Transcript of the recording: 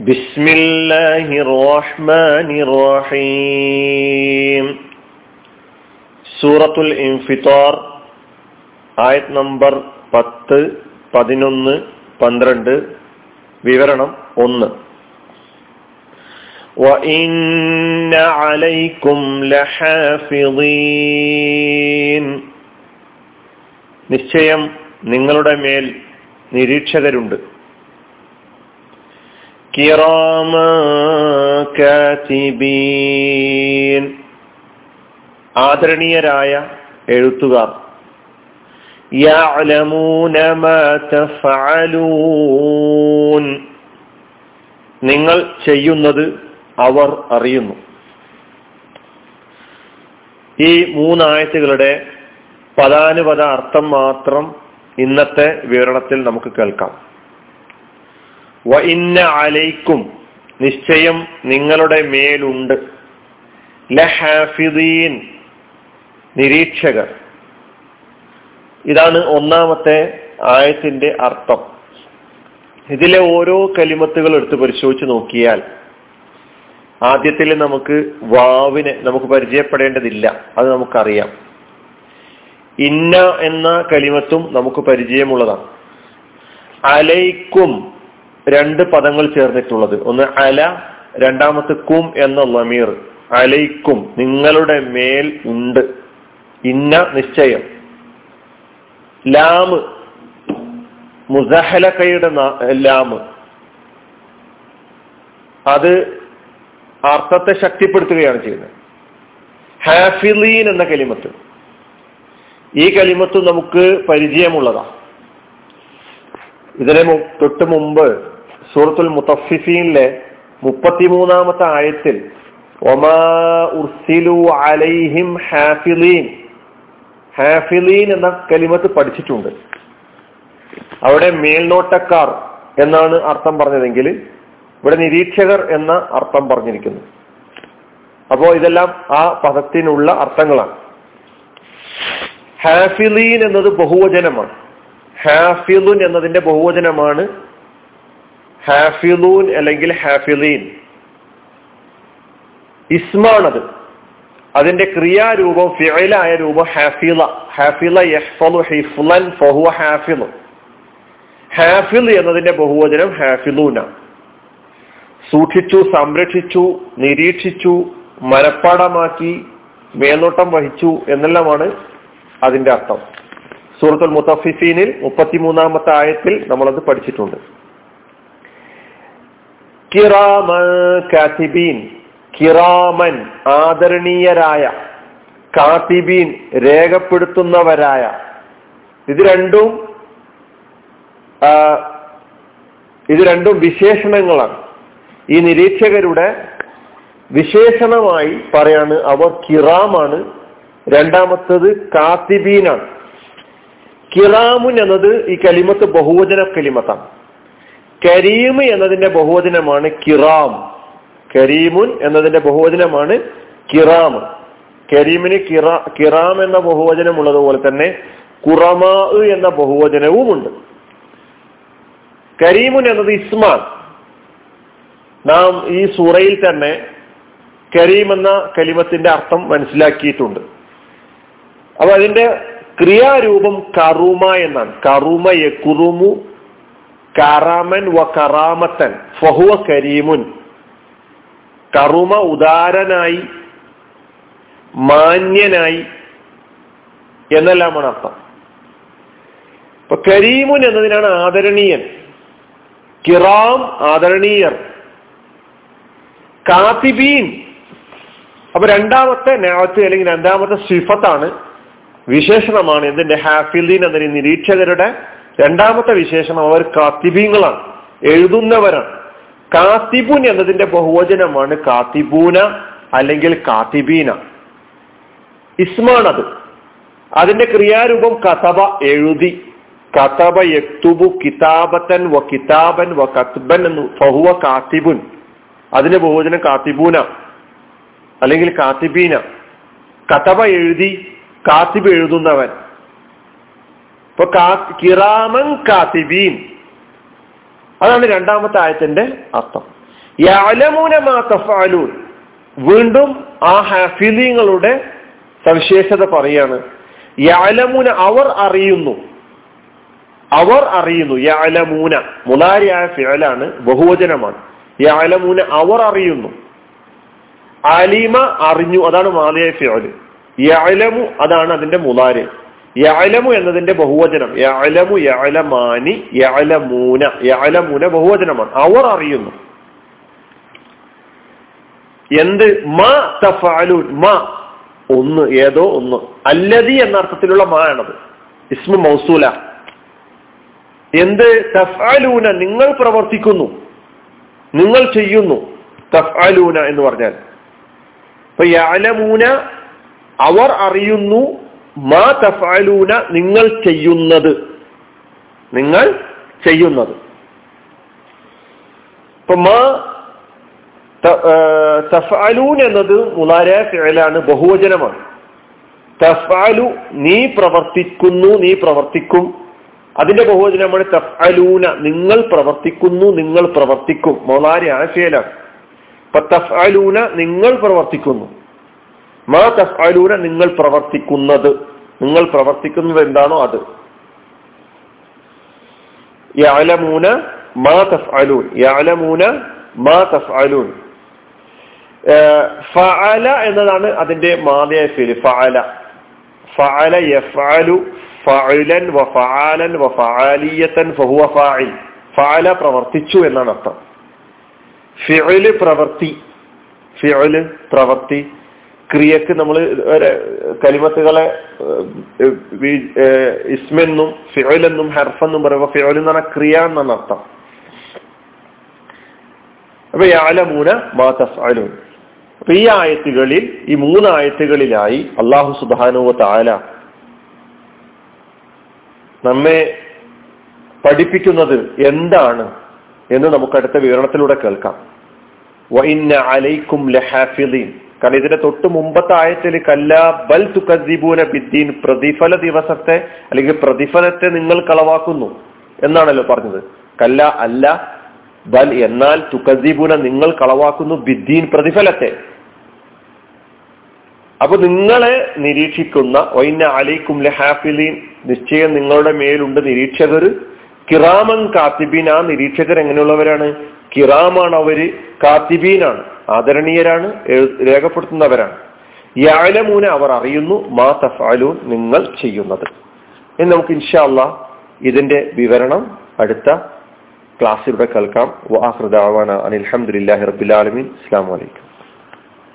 بسم الله الرحمن الرحيم സൂറത്തുൽ ഇൻഫിത്താർ ആയത് നമ്പർ പത്ത് പതിനൊന്ന് പന്ത്രണ്ട് വിവരണം ഒന്ന് وَإِنَّ عَلَيْكُمْ لَحَافِظِينَ നിശ്ചയം നിങ്ങളുടെ മേൽ നിരീക്ഷകരുണ്ട് കിറാമ കാതിബീൻ ആദരണീയരായ എഴുത്തുകാർ നിങ്ങൾ ചെയ്യുന്നത് അവർ അറിയുന്നു. ഈ മൂന്നായത്തുകളുടെ പദാനുപത അർത്ഥം മാത്രം ഇന്നത്തെ വിവരണത്തിൽ നമുക്ക് കേൾക്കാം. വ ഇന്ന അലൈക്കും. നിശ്ചയം നിങ്ങളുടെ മേലുണ്ട്. ലഹാഫിദീൻ. നിരീക്ഷകർ. ഇതാണ് ഒന്നാമത്തെ ആയത്തിന്റെ അർത്ഥം. ഇതിലെ ഓരോ കലിമത്തുകൾ എടുത്ത് പരിശോധിച്ച് നോക്കിയാൽ ആദ്യത്തിൽ നമുക്ക് വാവിനെ നമുക്ക് പരിചയപ്പെടേണ്ടതില്ല. അത് നമുക്കറിയാം. ഇന്ന എന്ന കലിമത്തും നമുക്ക് പരിചയമുള്ളതാണ്. അലൈക്കും. രണ്ട് പദങ്ങൾ ചേർന്നിട്ടുള്ളത്. ഒന്ന് അല രണ്ടാമത്തെ കും എന്ന ലമീർ അലൈക്കും നിങ്ങളുടെ മേൽ ഉണ്ട്. ഇന്ന നിശ്ചയം. ലാമ് മുസഹലക്കയുടെ ലാമ്. അത് അർത്ഥത്തെ ശക്തിപ്പെടുത്തുകയാണ് ചെയ്യുന്നത്. ഹാഫിലീൻ എന്ന കലിമത്ത്. ഈ കലിമത്ത് നമുക്ക് പരിചയമുള്ളതാണ് ഇതിനെ തൊട്ട് മുമ്പ് സൂറത്തുൽ മുത്തഫിഫീനിലെ മുപ്പത്തിമൂന്നാമത്തെ ആയത്തിൽ ഒമാ ഉർസിലു അലൈഹിം ഹാഫിലീൻ ഹാഫിലീൻ എന്ന കലിമത്ത് പഠിച്ചിട്ടുണ്ട്. അവിടെ മേൽനോട്ടക്കാർ എന്നാണ് അർത്ഥം പറഞ്ഞതെങ്കിൽ ഇവിടെ നിരീക്ഷകർ എന്ന അർത്ഥം പറഞ്ഞിരിക്കുന്നു. അപ്പോ ഇതെല്ലാം ആ പദത്തിനുള്ള അർത്ഥങ്ങളാണ്. ഹാഫിലീൻ എന്നത് ബഹുവചനമാണ്. ഹാഫിലുൻ എന്നതിന്റെ ബഹുവചനമാണ് ഹാഫിലൂൻ അല്ലെങ്കിൽ ഹാഫിദീൻ. ഇസ്മാണത്. അതിന്റെ ക്രിയാരൂപം ഫിഅലായ രൂപം ഹാഫില ഹാഫില യഹ്ഫലു ഹിഫ്ലൻ ഫഹുവ ഹാഫിലു ഹാഫിൽ എന്നതിന്റെ ബഹുവചനം ഹാഫിലൂന സൂക്ഷിച്ചു സംരക്ഷിച്ചു നിരീക്ഷിച്ചു മനപ്പാടമാക്കി മേൽനോട്ടം വഹിച്ചു എന്നെല്ലാമാണ് അതിന്റെ അർത്ഥം. സൂറത്തുൽ മുത്തഫിഫീനിൽ മുപ്പത്തിമൂന്നാമത്തെ ആയത്തിൽ നമ്മളത് പഠിച്ചിട്ടുണ്ട്. കിറാമ കാത്തിബീൻ കിറാമൻ ആദരണീയരായ കാത്തിബീൻ രേഖപ്പെടുത്തുന്നവരായ. ഇത് രണ്ടും ഇത് രണ്ടും വിശേഷണങ്ങളാണ്. ഈ നിരീക്ഷകരുടെ വിശേഷണമായി പറയാണ് അവർ കിറാമാണ് രണ്ടാമത്തത് കാത്തിബീനാണ്. കിറാമുൻ എന്നത് ഈ കലിമത്ത് ബഹുവചന കലിമത്താണ്. കരീം എന്നതിന്റെ ബഹുവചനമാണ് കിറാം. കരീമുൻ എന്നതിന്റെ ബഹുവചനമാണ് കിറാം. കരീമിന് കിറ കിറാം എന്ന ബഹുവചനം ഉള്ളതുപോലെ തന്നെ കുറമാ എന്ന ബഹുവചനവും ഉണ്ട് കരീമുൻ എന്നത് ഇസ്മാൻ. നാം ഈ സൂറയിൽ തന്നെ കരീം എന്ന കലിമത്തിന്റെ അർത്ഥം മനസ്സിലാക്കിയിട്ടുണ്ട്. അപ്പൊ അതിന്റെ ക്രിയാരൂപം കറുമ എന്നാണ്. കറുമ യക്കുറുമു കറാമൻ വ കറാമത്തൻ ഫഹുവ കരീമുൻ. കറുമ ഉദാരനായി മാന്യനായി എന്നെല്ലാമാണ് അർത്ഥം. ഇപ്പൊ കരീമുൻ എന്നതിനാണ് ആദരണീയൻ. കിറാം ആദരണീയർ. കാത്തിബീൻ. അപ്പൊ രണ്ടാമത്തെ നാവത്ത് അല്ലെങ്കിൽ രണ്ടാമത്തെ സിഫത്താണ് വിശേഷണമാണ് എന്തിന്റെ ഹാഫിദീൻ എന്നതിന് നിരീക്ഷകരുടെ രണ്ടാമത്തെ വിശേഷണം അവർ കാത്തിബീങ്ങളാണ്. എഴുതുന്നവരാണ്. കാത്തിബുൻ എന്നതിന്റെ ബഹുവചനമാണ് കാത്തിബൂന അല്ലെങ്കിൽ കാത്തിബീന. ഇസ്മാണത്. അതിന്റെ ക്രിയാരൂപം കഥബ എഴുതി. കഥബ യക്തുബു കിതാബത്തൻ വ കിതാബൻ വ കത്ബൻ എന്ന് ഫഹുവ കാത്തിബുൻ. അതിന്റെ ബഹുവചനം കാത്തിബൂന അല്ലെങ്കിൽ കാത്തിബീന. കഥബ എഴുതി കാത്തിബ് എഴുതുന്നവൻ. ഇപ്പൊ കിറാമൻ കാത്തിബീൻ. അതാണ് രണ്ടാമത്തെ ആയത്തിന്റെ അർത്ഥം. വീണ്ടും ആ ഹാഫിലിങ്ങളുടെ സവിശേഷത പറയാണ്. യാലമൂന അവർ അറിയുന്നു. അവർ അറിയുന്നു. യാലമൂന. മുലാരിയായ ഫിഴലാണ് ബഹുവചനമാണ്. യാലമൂന അവർ അറിയുന്നു. അലിമ അറിഞ്ഞു. അതാണ് മാലിയായ ഫിഴൽ യാലമു അതാണ് അതിന്റെ മുലാരി. യഅലമു എന്നതിന്റെ ബഹുവചനം. യലമു യലമാനി യഅലമൂന. യഅലമൂന ബഹുവചനമാണ്. അവർ അറിയുന്നു. എന്ത്? മാ തഫഅലൂൻ. മാ. ഒന്ന് ഏതോ ഒന്ന്. അല്ലതി എന്ന അർത്ഥത്തിലുള്ള മാ ആണത് ഇസ്മു മൗസൂല. എന്ത്? തഫാലൂന നിങ്ങൾ പ്രവർത്തിക്കുന്നു. നിങ്ങൾ ചെയ്യുന്നു. തഫാലൂന എന്ന് പറഞ്ഞാൽ. ഇപ്പൊ യഅലമൂന അവർ അറിയുന്നു മാ തഫ്അലൂന നിങ്ങൾ ചെയ്യുന്നത്. നിങ്ങൾ ചെയ്യുന്നത്. ഇപ്പൊ മാ തഫാലൂൻ എന്നത് മുലാര ഫിഴലാണ് ബഹുവചനമാണ്. തഫാലു നീ പ്രവർത്തിക്കുന്നു നീ പ്രവർത്തിക്കും. അതിന്റെ ബഹുവചനമാണ് തഫ്അലൂന നിങ്ങൾ പ്രവർത്തിക്കുന്നു നിങ്ങൾ പ്രവർത്തിക്കും. മൗലാരി ആശയലാണ് ഇപ്പൊ തഫ്അലൂന നിങ്ങൾ പ്രവർത്തിക്കുന്നു. മാ തഫ്അലൂന നിങ്ങൾ പ്രവർത്തിക്കുന്നത്. നിങ്ങൾ പ്രവർത്തിക്കുന്നത് എന്താണോ അത്. യഅലമൂന മാ തഫ്അലൂൻ. യഅലമൂന മാ ഫഅല എന്നതാണ് അതിന്റെ മാതയായ ഫീൽ ഫഅല. ഫഅല യഫ്അലു ഫഅലൻ വ ഫഅലൻ വ ഫഅലിയതൻ ഫഹുവ ഫാഇൽ. ഫഅല പ്രവർത്തിച്ചു എന്നാണ് അർത്ഥം. ഫിഅൽ പ്രവർത്തി. ഫിഅൽ പ്രവർത്തി. ക്രിയക്ക് നമ്മൾ കലിമത്തുകളെ ഇസ്മെന്നും ഫിയോലെന്നും ഹെർഫെന്നും പറയുമ്പോൾ ഫിയോൽ എന്ന് പറഞ്ഞാൽ ക്രിയ എന്നാണ് അർത്ഥം. അപ്പൊ യാലമൂന മാ അപ്പൊ ഈ ആയത്തുകളിൽ ഈ മൂന്ന് ആയത്തുകളിലായി അള്ളാഹു സുബാനുവ താല നമ്മെ പഠിപ്പിക്കുന്നത് എന്താണ് എന്ന് നമുക്ക് അടുത്ത വിവരണത്തിലൂടെ കേൾക്കാം. വൈന്ന അലൈക്കും ലഹാഫിദീൻ. കാരണം ഇതിന്റെ തൊട്ട് മുമ്പത്തെ ആയത്തിൽ കല്ല ബൽ തുക്കീബൂന ബിദ്ദീൻ പ്രതിഫല ദിവസത്തെ അല്ലെങ്കിൽ പ്രതിഫലത്തെ നിങ്ങൾ കളവാക്കുന്നു എന്നാണല്ലോ പറഞ്ഞത്. കല്ല അല്ല ബൽ എന്നാൽ തുക്കീബൂന നിങ്ങൾ കളവാക്കുന്നു ബിദ്ദീൻ പ്രതിഫലത്തെ. അപ്പൊ നിങ്ങളെ നിരീക്ഷിക്കുന്ന ഒയിന്ന അലൈക്കും ലഹാഫിലീൻ നിശ്ചയം നിങ്ങളുടെ മേലുണ്ട് നിരീക്ഷകർ കിറാമൻ കാത്തിബീൻ ആ നിരീക്ഷകർ എങ്ങനെയുള്ളവരാണ്? കിറാമാണ് അവർ കാത്തിബീനാണ്. ആദരണീയരാണ് രേഖപ്പെടുത്തുന്നവരാണ്. യാലമൂന അവർ അറിയുന്നു മാ തഫാലൂൻ നിങ്ങൾ ചെയ്യുന്നത്. ഇനി നമുക്ക് ഇൻഷാല്ല ഇതിന്റെ വിവരണം അടുത്ത ക്ലാസ്സിലൂടെ കേൾക്കാം. വാഹൃദാവാന അനിൽഹമുല്ലാഹി റബുലാലമീൻ അസ്സാം വലൈക്കും